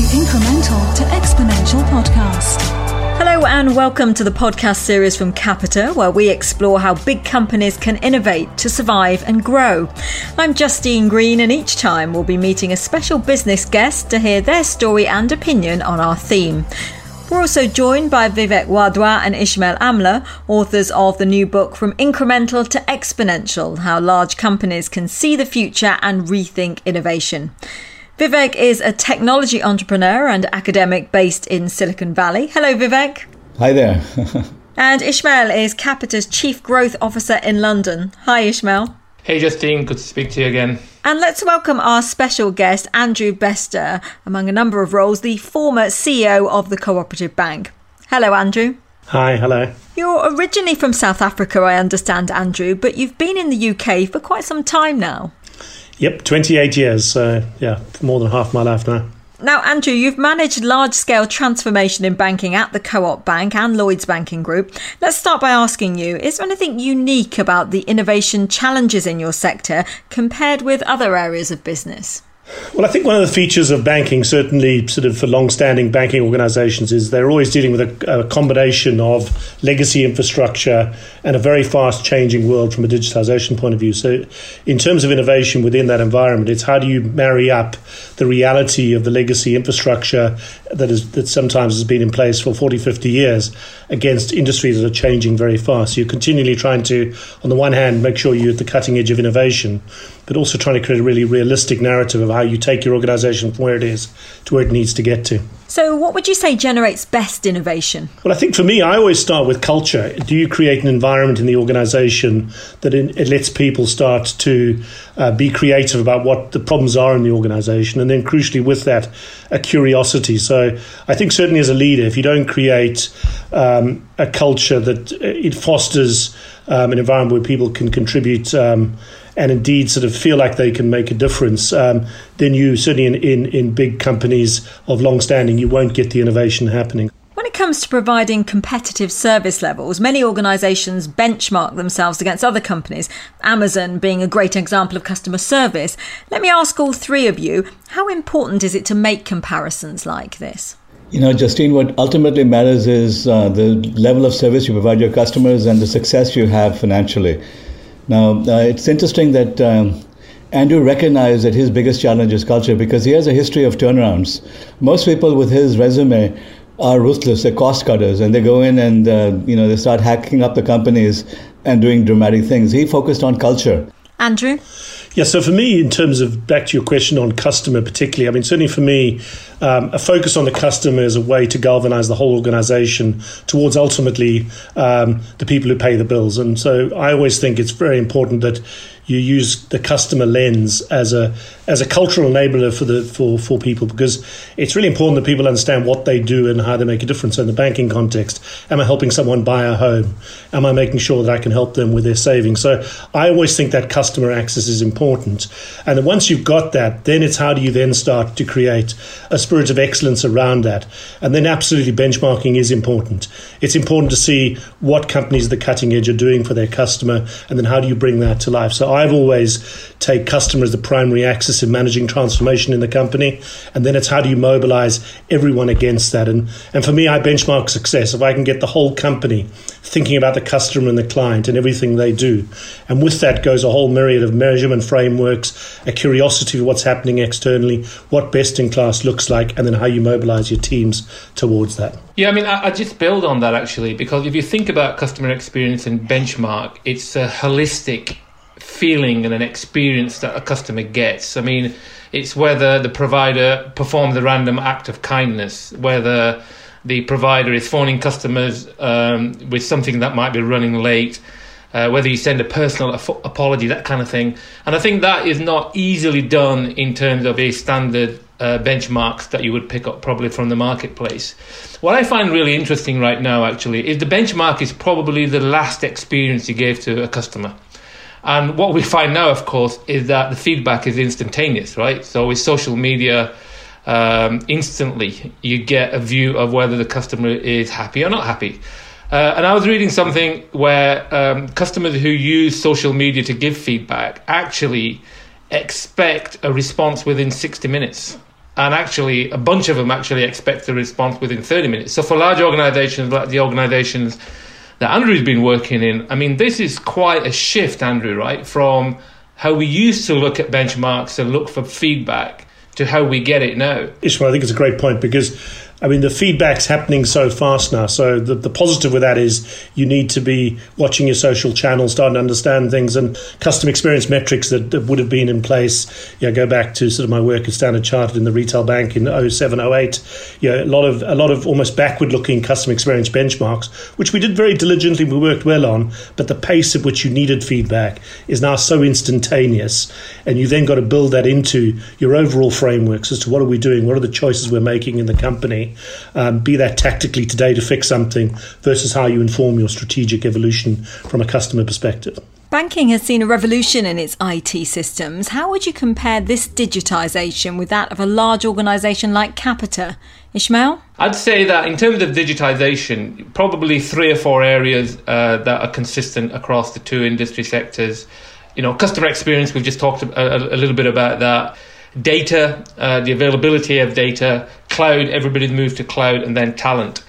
the Incremental to Exponential podcast. Hello and welcome to the podcast series from Capita, where we explore how big companies can innovate to survive and grow. I'm Justine Green, and each time we'll be meeting a special business guest to hear their story and opinion on our theme. We're also joined by Vivek Wadhwa and Ismail Amla, authors of the new book From Incremental to Exponential How Large Companies Can See the Future and Rethink Innovation. Vivek is a technology entrepreneur and academic based in Silicon Valley. Hello, Vivek. Hi there. and Ismail is Capita's Chief Growth Officer in London. Hi, Ismail. Hey, Justine. Good to speak to you again. And let's welcome our special guest, Andrew Bester, among a number of roles, the former CEO of the Cooperative Bank. Hello, Andrew. Hi, hello. You're originally from South Africa, I understand, Andrew, but you've been in the UK for quite some time now. Yep, 28 years. So, yeah, more than half my life now. Now, Andrew, you've managed large scale transformation in banking at the Co op Bank and Lloyds Banking Group. Let's start by asking you is there anything unique about the innovation challenges in your sector compared with other areas of business? Well, I think one of the features of banking, certainly sort of for long-standing banking organizations, is they're always dealing with a, a combination of legacy infrastructure and a very fast-changing world from a digitization point of view. So, in terms of innovation within that environment, it's how do you marry up the reality of the legacy infrastructure that is that sometimes has been in place for 40, 50 years against industries that are changing very fast. So you're continually trying to, on the one hand, make sure you're at the cutting edge of innovation, but also trying to create a really realistic narrative of how you take your organization from where it is to where it needs to get to. So, what would you say generates best innovation? Well, I think for me, I always start with culture. Do you create an environment in the organization that it lets people start to uh, be creative about what the problems are in the organization? And then, crucially, with that, a curiosity. So, I think certainly as a leader, if you don't create um, a culture that uh, it fosters um, an environment where people can contribute. Um, and indeed sort of feel like they can make a difference, um, then you certainly in, in, in big companies of long standing, you won't get the innovation happening. When it comes to providing competitive service levels, many organisations benchmark themselves against other companies, Amazon being a great example of customer service. Let me ask all three of you how important is it to make comparisons like this? You know, Justine, what ultimately matters is uh, the level of service you provide your customers and the success you have financially. Now, uh, it's interesting that um, Andrew recognized that his biggest challenge is culture because he has a history of turnarounds. Most people with his resume are ruthless, they're cost cutters, and they go in and uh, you know they start hacking up the companies and doing dramatic things. He focused on culture. Andrew? Yeah, so for me, in terms of back to your question on customer, particularly, I mean, certainly for me, um, a focus on the customer is a way to galvanize the whole organization towards ultimately um, the people who pay the bills. And so I always think it's very important that you use the customer lens as a as a cultural enabler for the for, for people because it's really important that people understand what they do and how they make a difference in the banking context. Am I helping someone buy a home? Am I making sure that I can help them with their savings? So I always think that customer access is important. And then once you've got that, then it's how do you then start to create a spirit of excellence around that? And then absolutely benchmarking is important. It's important to see what companies at the cutting edge are doing for their customer and then how do you bring that to life? So I've always take customer as the primary axis in managing transformation in the company, and then it's how do you mobilize everyone against that. And and for me, I benchmark success if I can get the whole company thinking about the customer and the client and everything they do, and with that goes a whole myriad of measurement frameworks, a curiosity of what's happening externally, what best in class looks like, and then how you mobilize your teams towards that. Yeah, I mean, I, I just build on that actually because if you think about customer experience and benchmark, it's a holistic feeling and an experience that a customer gets. I mean, it's whether the provider performs a random act of kindness, whether the provider is phoning customers um, with something that might be running late, uh, whether you send a personal ap- apology, that kind of thing. And I think that is not easily done in terms of a standard uh, benchmarks that you would pick up probably from the marketplace. What I find really interesting right now, actually, is the benchmark is probably the last experience you gave to a customer. And what we find now, of course, is that the feedback is instantaneous, right? So with social media, um, instantly you get a view of whether the customer is happy or not happy. Uh, and I was reading something where um, customers who use social media to give feedback actually expect a response within 60 minutes. and actually a bunch of them actually expect a response within 30 minutes. So for large organizations like the organizations that Andrew's been working in, I mean, this is quite a shift, Andrew, right? From how we used to look at benchmarks and look for feedback to how we get it now. Ismail, I think it's a great point because I mean, the feedback's happening so fast now. So the, the positive with that is you need to be watching your social channels, starting to understand things and custom experience metrics that, that would have been in place. You know, go back to sort of my work at Standard Chartered in the retail bank in 07, 08. You know, a lot of a lot of almost backward looking custom experience benchmarks, which we did very diligently, we worked well on, but the pace at which you needed feedback is now so instantaneous. And you then got to build that into your overall frameworks as to what are we doing, what are the choices we're making in the company um, be that tactically today to fix something versus how you inform your strategic evolution from a customer perspective. Banking has seen a revolution in its IT systems. How would you compare this digitisation with that of a large organisation like Capita? Ismail? I'd say that in terms of digitisation, probably three or four areas uh, that are consistent across the two industry sectors. You know, customer experience, we've just talked a, a, a little bit about that data, uh, the availability of data, cloud, everybody's moved to cloud, and then talent.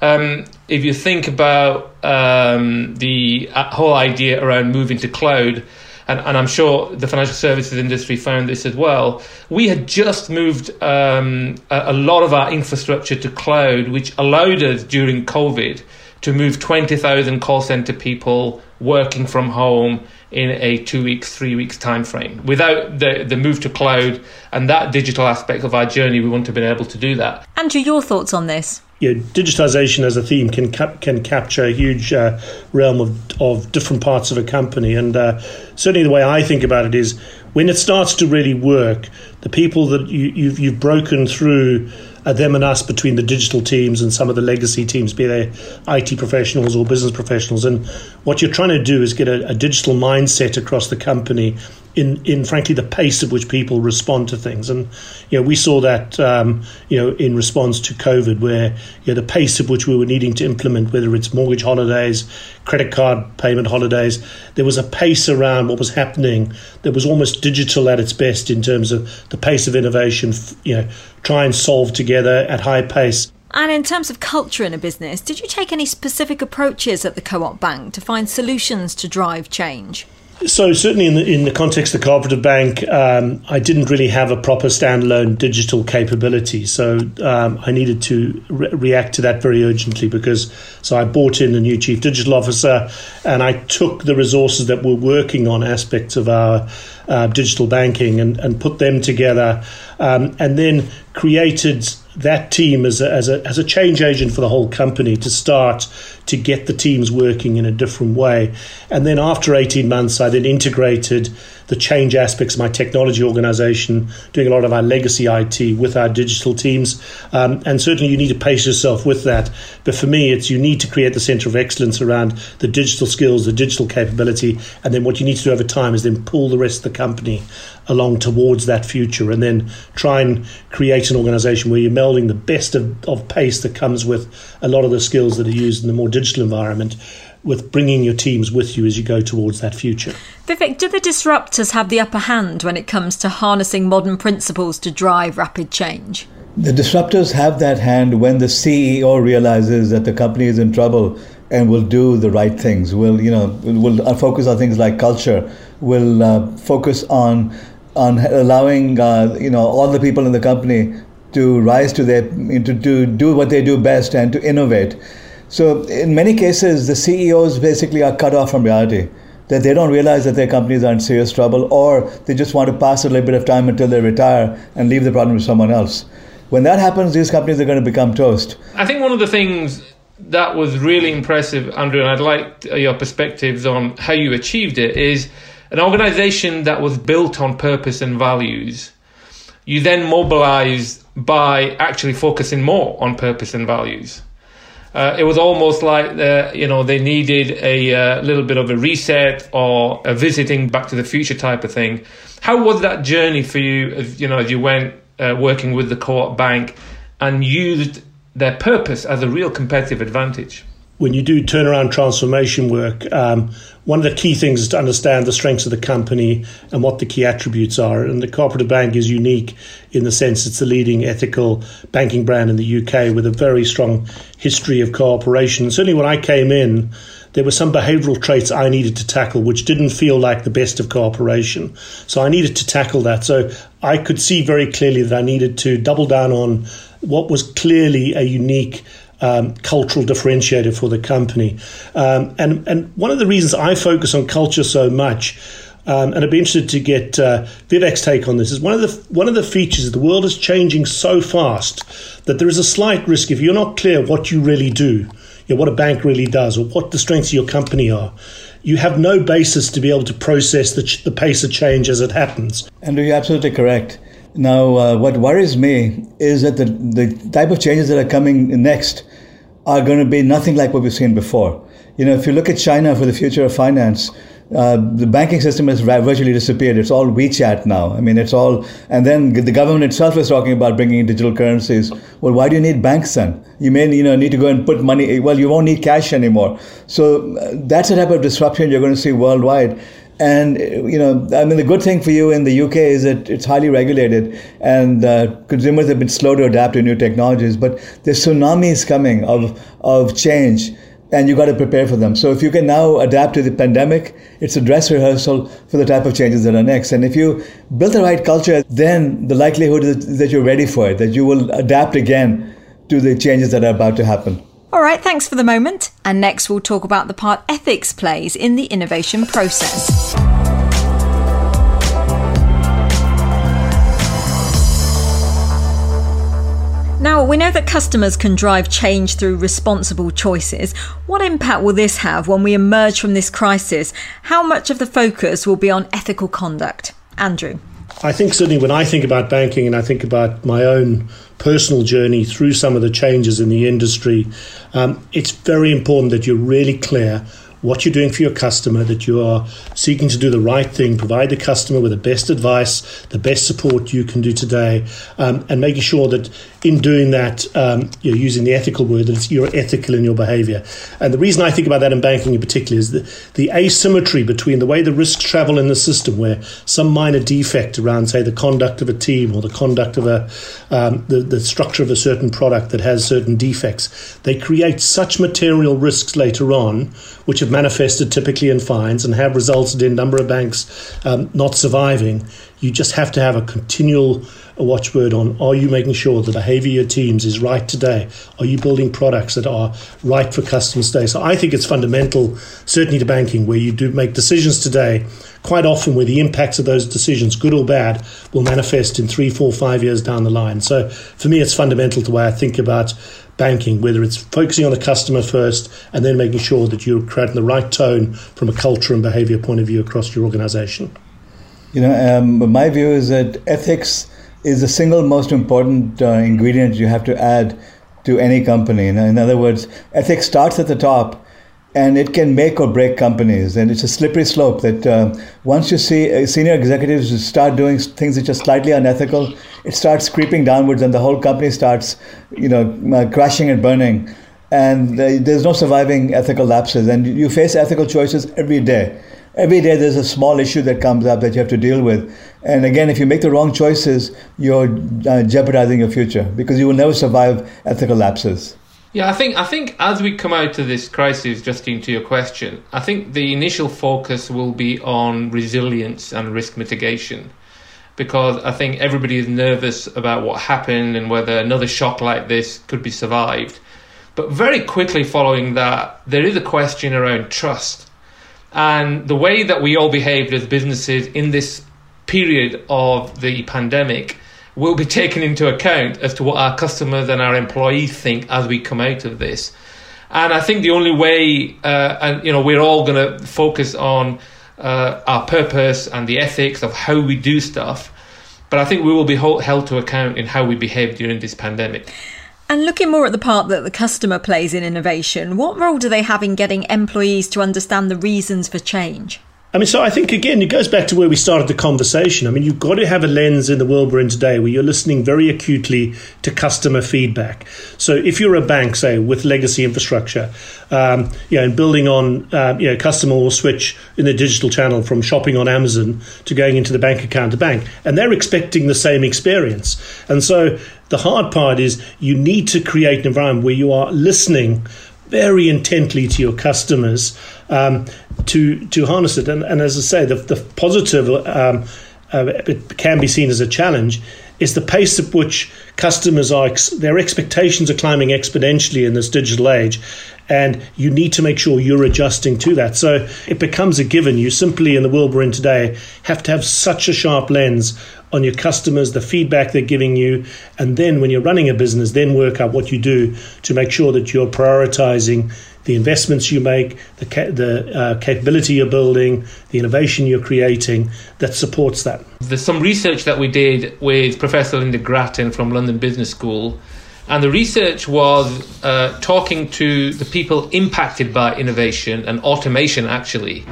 Um, if you think about um, the uh, whole idea around moving to cloud, and, and, I'm sure the financial services industry found this as well. We had just moved um, a, a, lot of our infrastructure to cloud, which allowed us during COVID to move 20,000 call center people working from home in a two weeks, three weeks time frame. Without the, the move to cloud and that digital aspect of our journey, we wouldn't have been able to do that. Andrew, your thoughts on this? Yeah, digitization as a theme can cap- can capture a huge uh, realm of of different parts of a company, and uh, certainly the way I think about it is when it starts to really work, the people that you, you've, you've broken through them and us between the digital teams and some of the legacy teams, be they IT professionals or business professionals. And what you're trying to do is get a, a digital mindset across the company in, in frankly the pace at which people respond to things. And you know, we saw that um, you know in response to COVID, where you know, the pace at which we were needing to implement, whether it's mortgage holidays, credit card payment holidays, there was a pace around what was happening that was almost digital at its best in terms of the pace of innovation. You know, try and solve together at high pace. And in terms of culture in a business, did you take any specific approaches at the Co-op Bank to find solutions to drive change? So certainly in the in the context of the cooperative bank, um, I didn't really have a proper standalone digital capability. So um, I needed to re- react to that very urgently because so I brought in a new chief digital officer, and I took the resources that were working on aspects of our uh, digital banking and, and put them together, um, and then created that team as a, as, a, as a change agent for the whole company to start to get the teams working in a different way. And then after 18 months, I then integrated the change aspects of my technology organization, doing a lot of our legacy IT with our digital teams. Um, and certainly you need to pace yourself with that. But for me, it's you need to create the center of excellence around the digital skills, the digital capability. And then what you need to do over time is then pull the rest of the company along towards that future and then try and create an organization where you're melding the best of, of pace that comes with a lot of the skills that are used in the more digital environment with bringing your teams with you as you go towards that future. Vivek, do the disruptors have the upper hand when it comes to harnessing modern principles to drive rapid change? The disruptors have that hand when the CEO realizes that the company is in trouble and will do the right things. Will you know? Will focus on things like culture. Will uh, focus on on allowing uh, you know all the people in the company to rise to their to, to do what they do best and to innovate. So in many cases, the CEOs basically are cut off from reality. That they don't realize that their companies are in serious trouble, or they just want to pass a little bit of time until they retire and leave the problem to someone else. When that happens, these companies are going to become toast. I think one of the things that was really impressive, Andrew, and I'd like your perspectives on how you achieved it, is an organization that was built on purpose and values. You then mobilize by actually focusing more on purpose and values. Uh, it was almost like you know they needed a uh, little bit of a reset or a visiting Back to the Future type of thing. How was that journey for you? As, you know, you went uh, working with the co-op bank and used their purpose as a real competitive advantage. When you do turnaround transformation work, um, one of the key things is to understand the strengths of the company and what the key attributes are. And the cooperative bank is unique in the sense it's the leading ethical banking brand in the UK with a very strong history of cooperation. certainly when I came in, there were some behavioral traits I needed to tackle which didn't feel like the best of cooperation. So I needed to tackle that. So I could see very clearly that I needed to double down on what was clearly a unique um, cultural differentiator for the company. Um, and, and one of the reasons I focus on culture so much. Um, and I'd be interested to get uh, Vivek's take on this. Is one of the one of the features the world is changing so fast that there is a slight risk if you're not clear what you really do, you know, what a bank really does, or what the strengths of your company are. You have no basis to be able to process the, ch- the pace of change as it happens. And you're absolutely correct. Now, uh, what worries me is that the, the type of changes that are coming next are going to be nothing like what we've seen before. You know, if you look at China for the future of finance, uh, the banking system has virtually disappeared. It's all WeChat now. I mean, it's all, and then the government itself is talking about bringing in digital currencies. Well, why do you need banks then? You may, you know, need to go and put money. Well, you won't need cash anymore. So uh, that's the type of disruption you're going to see worldwide. And you know, I mean, the good thing for you in the UK is that it's highly regulated, and uh, consumers have been slow to adapt to new technologies. But there's tsunamis coming of of change, and you got to prepare for them. So if you can now adapt to the pandemic, it's a dress rehearsal for the type of changes that are next. And if you build the right culture, then the likelihood is that you're ready for it, that you will adapt again to the changes that are about to happen. All right, thanks for the moment. And next, we'll talk about the part ethics plays in the innovation process. Now, we know that customers can drive change through responsible choices. What impact will this have when we emerge from this crisis? How much of the focus will be on ethical conduct? Andrew. I think certainly when I think about banking and I think about my own personal journey through some of the changes in the industry, um, it's very important that you're really clear what you're doing for your customer, that you are seeking to do the right thing, provide the customer with the best advice, the best support you can do today, um, and making sure that in doing that, um, you're using the ethical word, that you're ethical in your behavior. And the reason I think about that in banking in particular is the, the asymmetry between the way the risks travel in the system, where some minor defect around, say, the conduct of a team or the conduct of a, um, the, the structure of a certain product that has certain defects, they create such material risks later on, which have manifested typically in fines and have resulted in number of banks um, not surviving. You just have to have a continual watchword on are you making sure the behavior of your teams is right today? Are you building products that are right for customers today? So I think it's fundamental, certainly to banking, where you do make decisions today, quite often where the impacts of those decisions, good or bad, will manifest in three, four, five years down the line. So for me, it's fundamental to the way I think about banking, whether it's focusing on the customer first and then making sure that you're creating the right tone from a culture and behavior point of view across your organization. You know, um, my view is that ethics is the single most important uh, ingredient you have to add to any company. In other words, ethics starts at the top and it can make or break companies. And it's a slippery slope that uh, once you see uh, senior executives start doing things which are slightly unethical, it starts creeping downwards and the whole company starts, you know, uh, crashing and burning. And uh, there's no surviving ethical lapses. And you face ethical choices every day every day there's a small issue that comes up that you have to deal with. And again, if you make the wrong choices, you're uh, jeopardizing your future because you will never survive ethical lapses. Yeah, I think I think as we come out of this crisis, Justine, to your question, I think the initial focus will be on resilience and risk mitigation, because I think everybody is nervous about what happened and whether another shock like this could be survived. But very quickly following that, there is a question around trust and the way that we all behaved as businesses in this period of the pandemic will be taken into account as to what our customers and our employees think as we come out of this. And I think the only way, uh, and you know, we're all going to focus on uh, our purpose and the ethics of how we do stuff. But I think we will be held to account in how we behave during this pandemic. And looking more at the part that the customer plays in innovation, what role do they have in getting employees to understand the reasons for change? I mean, so I think again, it goes back to where we started the conversation. I mean, you've got to have a lens in the world we're in today where you're listening very acutely to customer feedback. So, if you're a bank, say, with legacy infrastructure, um, you know, and building on, um, you know, customer will switch in the digital channel from shopping on Amazon to going into the bank account to bank, and they're expecting the same experience. And so, the hard part is you need to create an environment where you are listening very intently to your customers um, to to harness it. And, and, as I say, the, the positive um, uh, it can be seen as a challenge is the pace at which customers are their expectations are climbing exponentially in this digital age and you need to make sure you're adjusting to that so it becomes a given you simply in the world we're in today have to have such a sharp lens on your customers the feedback they're giving you and then when you're running a business then work out what you do to make sure that you're prioritizing the investments you make, the, ca- the uh, capability you're building, the innovation you're creating that supports that. There's some research that we did with Professor Linda Gratton from London Business School. And the research was uh, talking to the people impacted by innovation and automation, actually.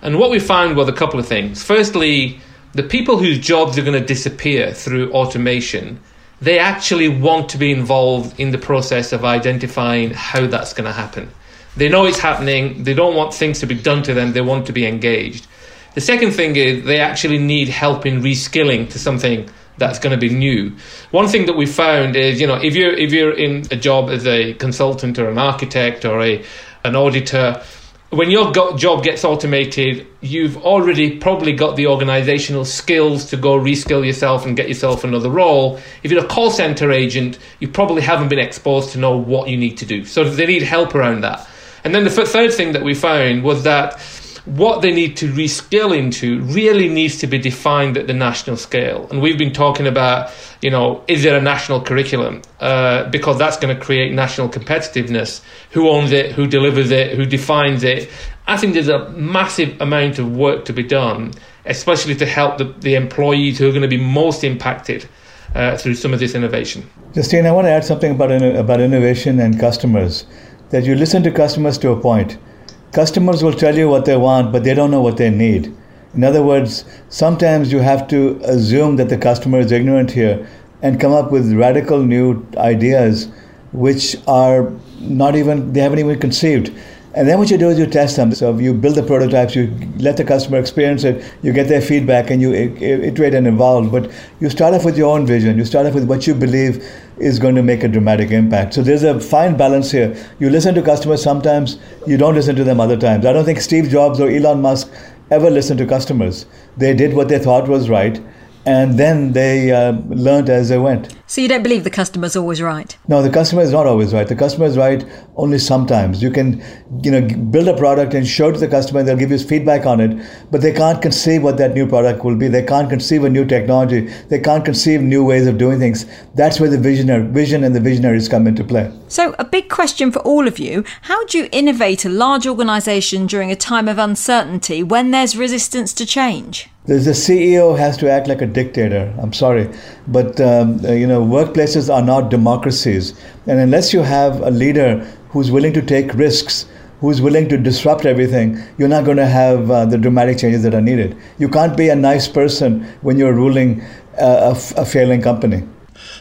And what we found was a couple of things. Firstly, the people whose jobs are going to disappear through automation, they actually want to be involved in the process of identifying how that's going to happen. They know it's happening. They don't want things to be done to them. They want to be engaged. The second thing is they actually need help in reskilling to something that's going to be new. One thing that we found is, you know, if you're if you're in a job as a consultant or an architect or a an auditor, when your job gets automated, you've already probably got the organizational skills to go reskill yourself and get yourself another role. If you're a call center agent, you probably haven't been exposed to know what you need to do. So they need help around that. And then the third thing that we found was that what they need to reskill into really needs to be defined at the national scale. And we've been talking about, you know, is there a national curriculum? Uh, because that's going to create national competitiveness. Who owns it? Who delivers it? Who defines it? I think there's a massive amount of work to be done, especially to help the, the employees who are going to be most impacted uh, through some of this innovation. Justine, I want to add something about, about innovation and customers that you listen to customers to a point. Customers will tell you what they want, but they don't know what they need. In other words, sometimes you have to assume that the customer is ignorant here and come up with radical new ideas which are not even, they haven't even conceived. And then what you do is you test them. So you build the prototypes, you let the customer experience it, you get their feedback, and you iterate and evolve. But you start off with your own vision. You start off with what you believe is going to make a dramatic impact. So there's a fine balance here. You listen to customers sometimes, you don't listen to them other times. I don't think Steve Jobs or Elon Musk ever listened to customers. They did what they thought was right and then they uh, learned as they went. So you don't believe the customer's always right? No, the customer is not always right. The customer is right only sometimes. You can, you know, build a product and show it to the customer, and they'll give you feedback on it, but they can't conceive what that new product will be. They can't conceive a new technology. They can't conceive new ways of doing things. That's where the visionary, vision and the visionaries come into play. So, a big question for all of you: How do you innovate a large organisation during a time of uncertainty when there's resistance to change? the CEO has to act like a dictator. I'm sorry, but um, you know workplaces are not democracies, and unless you have a leader who's willing to take risks, who's willing to disrupt everything, you're not going to have uh, the dramatic changes that are needed. You can't be a nice person when you're ruling uh, a, a failing company.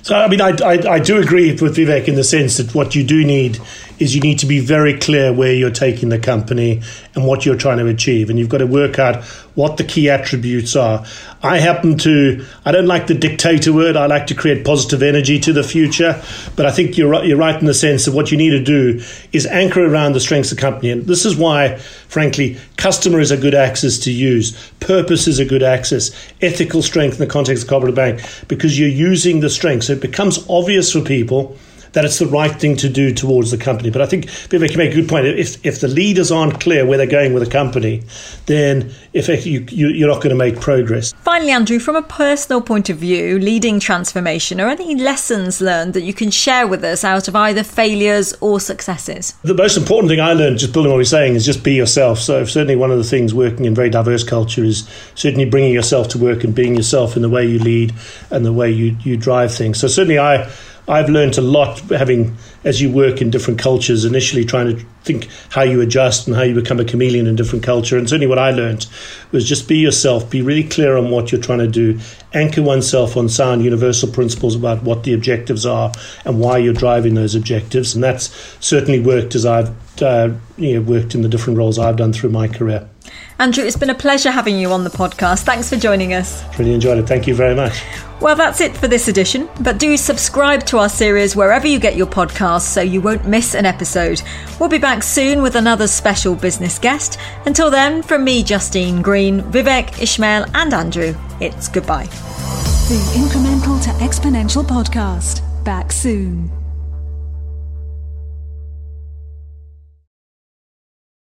So, I mean, I, I, I, do agree with Vivek in the sense that what you do need is you need to be very clear where you're taking the company and what you're trying to achieve. And you've got to work out what the key attributes are. I happen to, I don't like the dictator word. I like to create positive energy to the future. But I think you're right, you're right in the sense that what you need to do is anchor around the strengths of the company. And this is why, frankly, customer is a good axis to use. Purpose is a good axis. Ethical strength in the context of cooperative bank because you're using the strengths. So it becomes obvious for people that it's the right thing to do towards the company. But I think Vivek, you can make a good point. If if the leaders aren't clear where they're going with a the company, then if you, you, are not going to make progress. Finally, Andrew, from a personal point of view, leading transformation, are any lessons learned that you can share with us out of either failures or successes? The most important thing I learned, just building on what we're saying, is just be yourself. So certainly one of the things working in very diverse culture is certainly bringing yourself to work and being yourself in the way you lead and the way you, you drive things. So certainly I I've learned a lot having, as you work in different cultures, initially trying to think how you adjust and how you become a chameleon in different culture. And certainly what I learned was just be yourself, be really clear on what you're trying to do, anchor oneself on sound universal principles about what the objectives are and why you're driving those objectives. And that's certainly worked as I've uh, you know, worked in the different roles I've done through my career. Andrew, it's been a pleasure having you on the podcast. Thanks for joining us. Really enjoyed it. Thank you very much. Well, that's it for this edition, but do subscribe to our series wherever you get your podcasts so you won't miss an episode. We'll be back soon with another special business guest. Until then, from me, Justine Green, Vivek, Ismail, and Andrew, it's goodbye. The Incremental to Exponential podcast. Back soon.